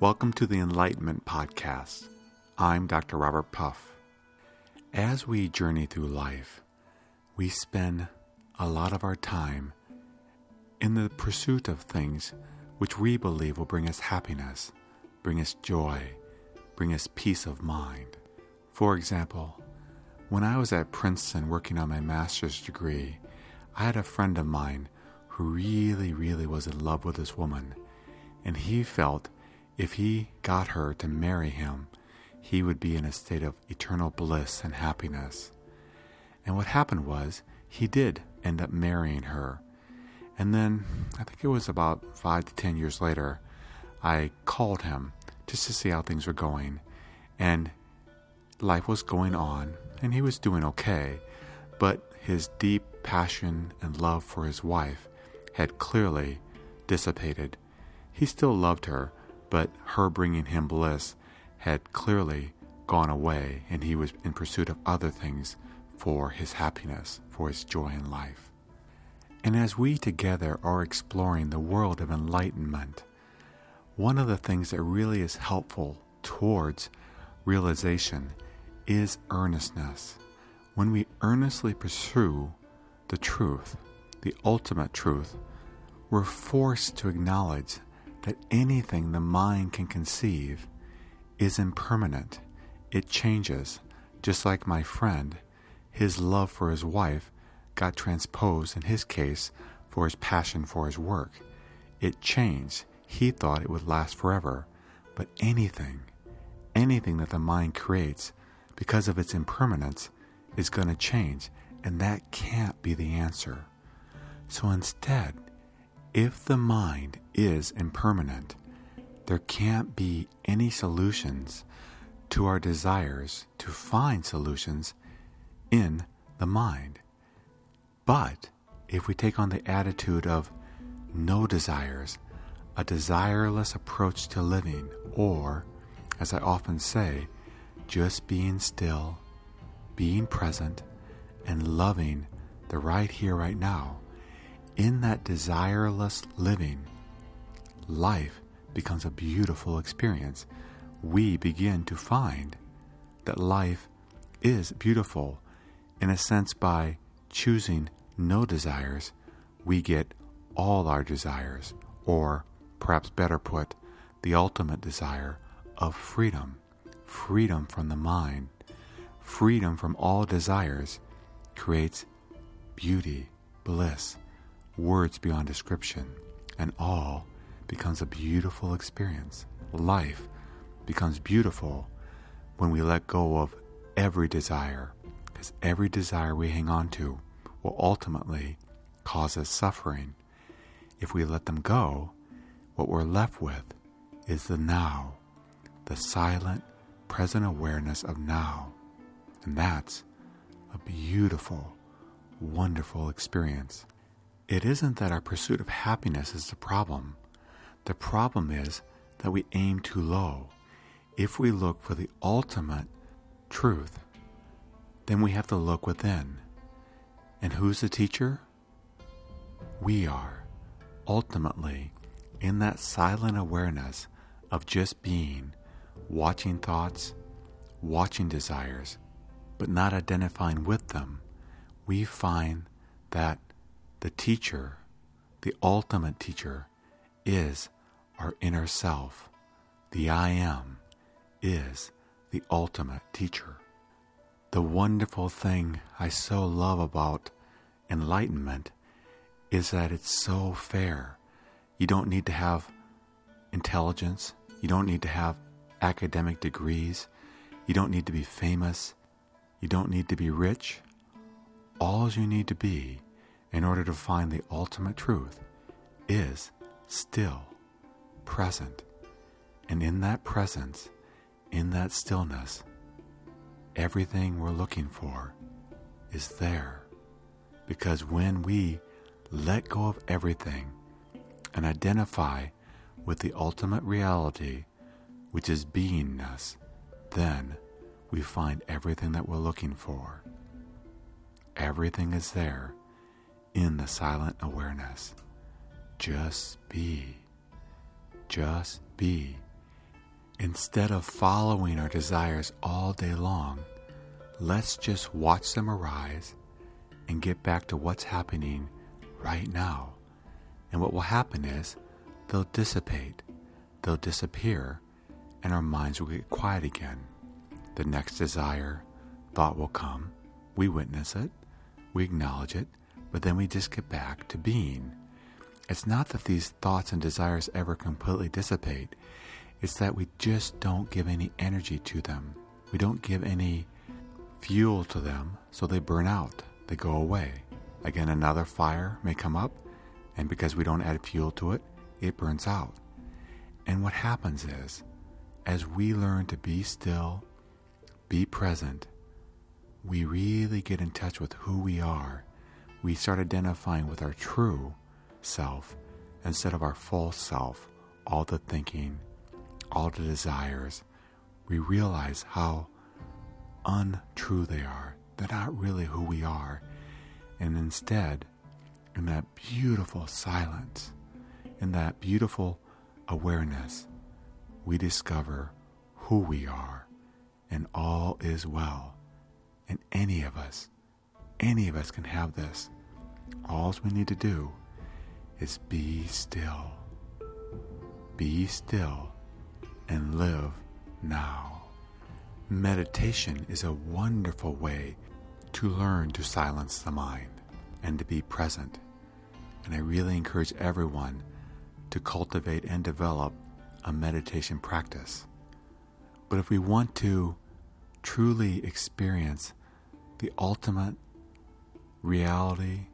Welcome to the Enlightenment Podcast. I'm Dr. Robert Puff. As we journey through life, we spend a lot of our time in the pursuit of things which we believe will bring us happiness, bring us joy, bring us peace of mind. For example, when I was at Princeton working on my master's degree, I had a friend of mine who really, really was in love with this woman, and he felt if he got her to marry him, he would be in a state of eternal bliss and happiness. And what happened was, he did end up marrying her. And then, I think it was about five to ten years later, I called him just to see how things were going. And life was going on, and he was doing okay. But his deep passion and love for his wife had clearly dissipated. He still loved her, but her bringing him bliss had clearly gone away, and he was in pursuit of other things for his happiness, for his joy in life. And as we together are exploring the world of enlightenment, one of the things that really is helpful towards realization is earnestness. When we earnestly pursue the truth, the ultimate truth, we're forced to acknowledge that anything the mind can conceive is impermanent. It changes, just like my friend. His love for his wife got transposed, in his case, for his passion for his work. It changed. He thought it would last forever. But anything, anything that the mind creates, because of its impermanence, is going to change, and that can't be the answer. So instead, if the mind is impermanent, there can't be any solutions to our desires to find solutions in the mind. But if we take on the attitude of no desires, a desireless approach to living, or, as I often say, just being still, being present, and loving the right here, right now, in that desireless living, life becomes a beautiful experience. We begin to find that life is beautiful. In a sense, by choosing no desires, we get all our desires, or perhaps better put, the ultimate desire of freedom. Freedom from the mind, freedom from all desires creates beauty, bliss, words beyond description, and all becomes a beautiful experience. Life becomes beautiful when we let go of every desire, because every desire we hang on to will ultimately cause us suffering. If we let them go, what we're left with is the now, the silent, present awareness of now. And that's a beautiful, wonderful experience. It isn't that our pursuit of happiness is the problem. The problem is that we aim too low. If we look for the ultimate truth, then we have to look within. And who's the teacher? We are. Ultimately, in that silent awareness of just being, watching thoughts, watching desires, but not identifying with them, we find that the teacher, the ultimate teacher, is our inner self. The I am is the ultimate teacher. The wonderful thing I so love about enlightenment is that it's so fair. You don't need to have intelligence, you don't need to have academic degrees, you don't need to be famous, you don't need to be rich. All you need to be in order to find the ultimate truth is still, present. And in that presence, in that stillness, everything we're looking for is there. Because when we let go of everything and identify with the ultimate reality, which is beingness, then we find everything that we're looking for. Everything is there in the silent awareness. Just be. Just be. Instead of following our desires all day long, let's just watch them arise and get back to what's happening right now. And what will happen is they'll dissipate, they'll disappear, and our minds will get quiet again. The next desire, thought will come. We witness it, we acknowledge it, but then we just get back to being. It's not that these thoughts and desires ever completely dissipate. It's that we just don't give any energy to them. We don't give any fuel to them, so they burn out, they go away. Again, another fire may come up, and because we don't add fuel to it, it burns out. And what happens is, as we learn to be still, be present, we really get in touch with who we are. We start identifying with our true self instead of our false self, all the thinking, all the desires, we realize how untrue they are. They're not really who we are. And instead, in that beautiful silence, in that beautiful awareness, we discover who we are, and all is well. And any of us, any of us can have this. All we need to do is be still. Be still and live now. Meditation is a wonderful way to learn to silence the mind and to be present. And I really encourage everyone to cultivate and develop a meditation practice. But if we want to truly experience the ultimate reality,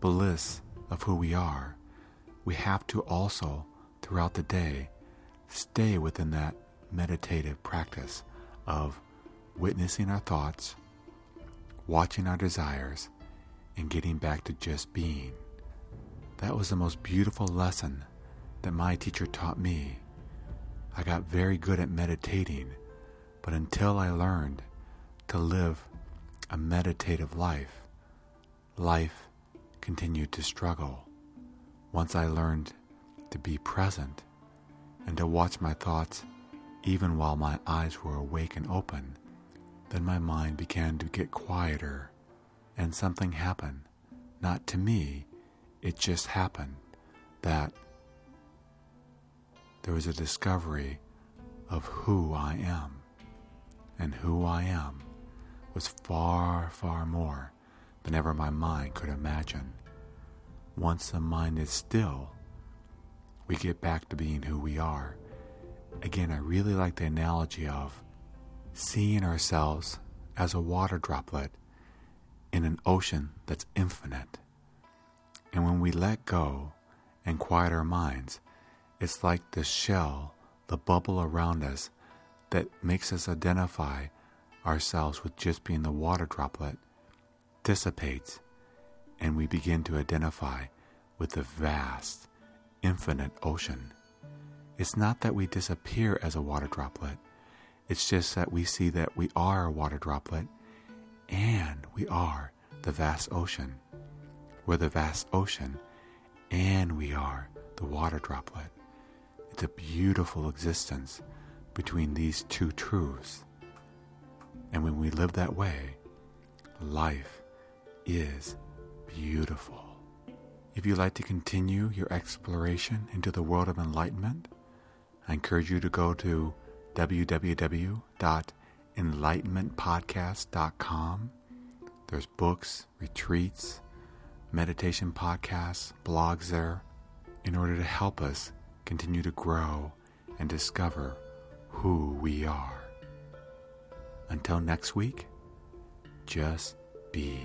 bliss of who we are, we have to also, throughout the day, stay within that meditative practice of witnessing our thoughts, watching our desires, and getting back to just being. That was the most beautiful lesson that my teacher taught me. I got very good at meditating, but until I learned to live a meditative life, life continued to struggle. Once I learned to be present and to watch my thoughts even while my eyes were awake and open. Then my mind began to get quieter, and something happened. Not to me, it just happened that there was a discovery of who I am. And who I am was far, far more than ever my mind could imagine. Once the mind is still, we get back to being who we are. Again, I really like the analogy of seeing ourselves as a water droplet in an ocean that's infinite. And when we let go and quiet our minds, it's like the shell, the bubble around us that makes us identify ourselves with just being the water droplet dissipates, and we begin to identify with the vast, infinite ocean. It's not that we disappear as a water droplet, it's just that we see that we are a water droplet and we are the vast ocean. We're the vast ocean and we are the water droplet. It's a beautiful existence between these two truths. And when we live that way, life is beautiful. If you'd like to continue your exploration into the world of enlightenment, I encourage you to go to www.enlightenmentpodcast.com. There's books, retreats, meditation podcasts, blogs there in order to help us continue to grow and discover who we are. Until next week, just be.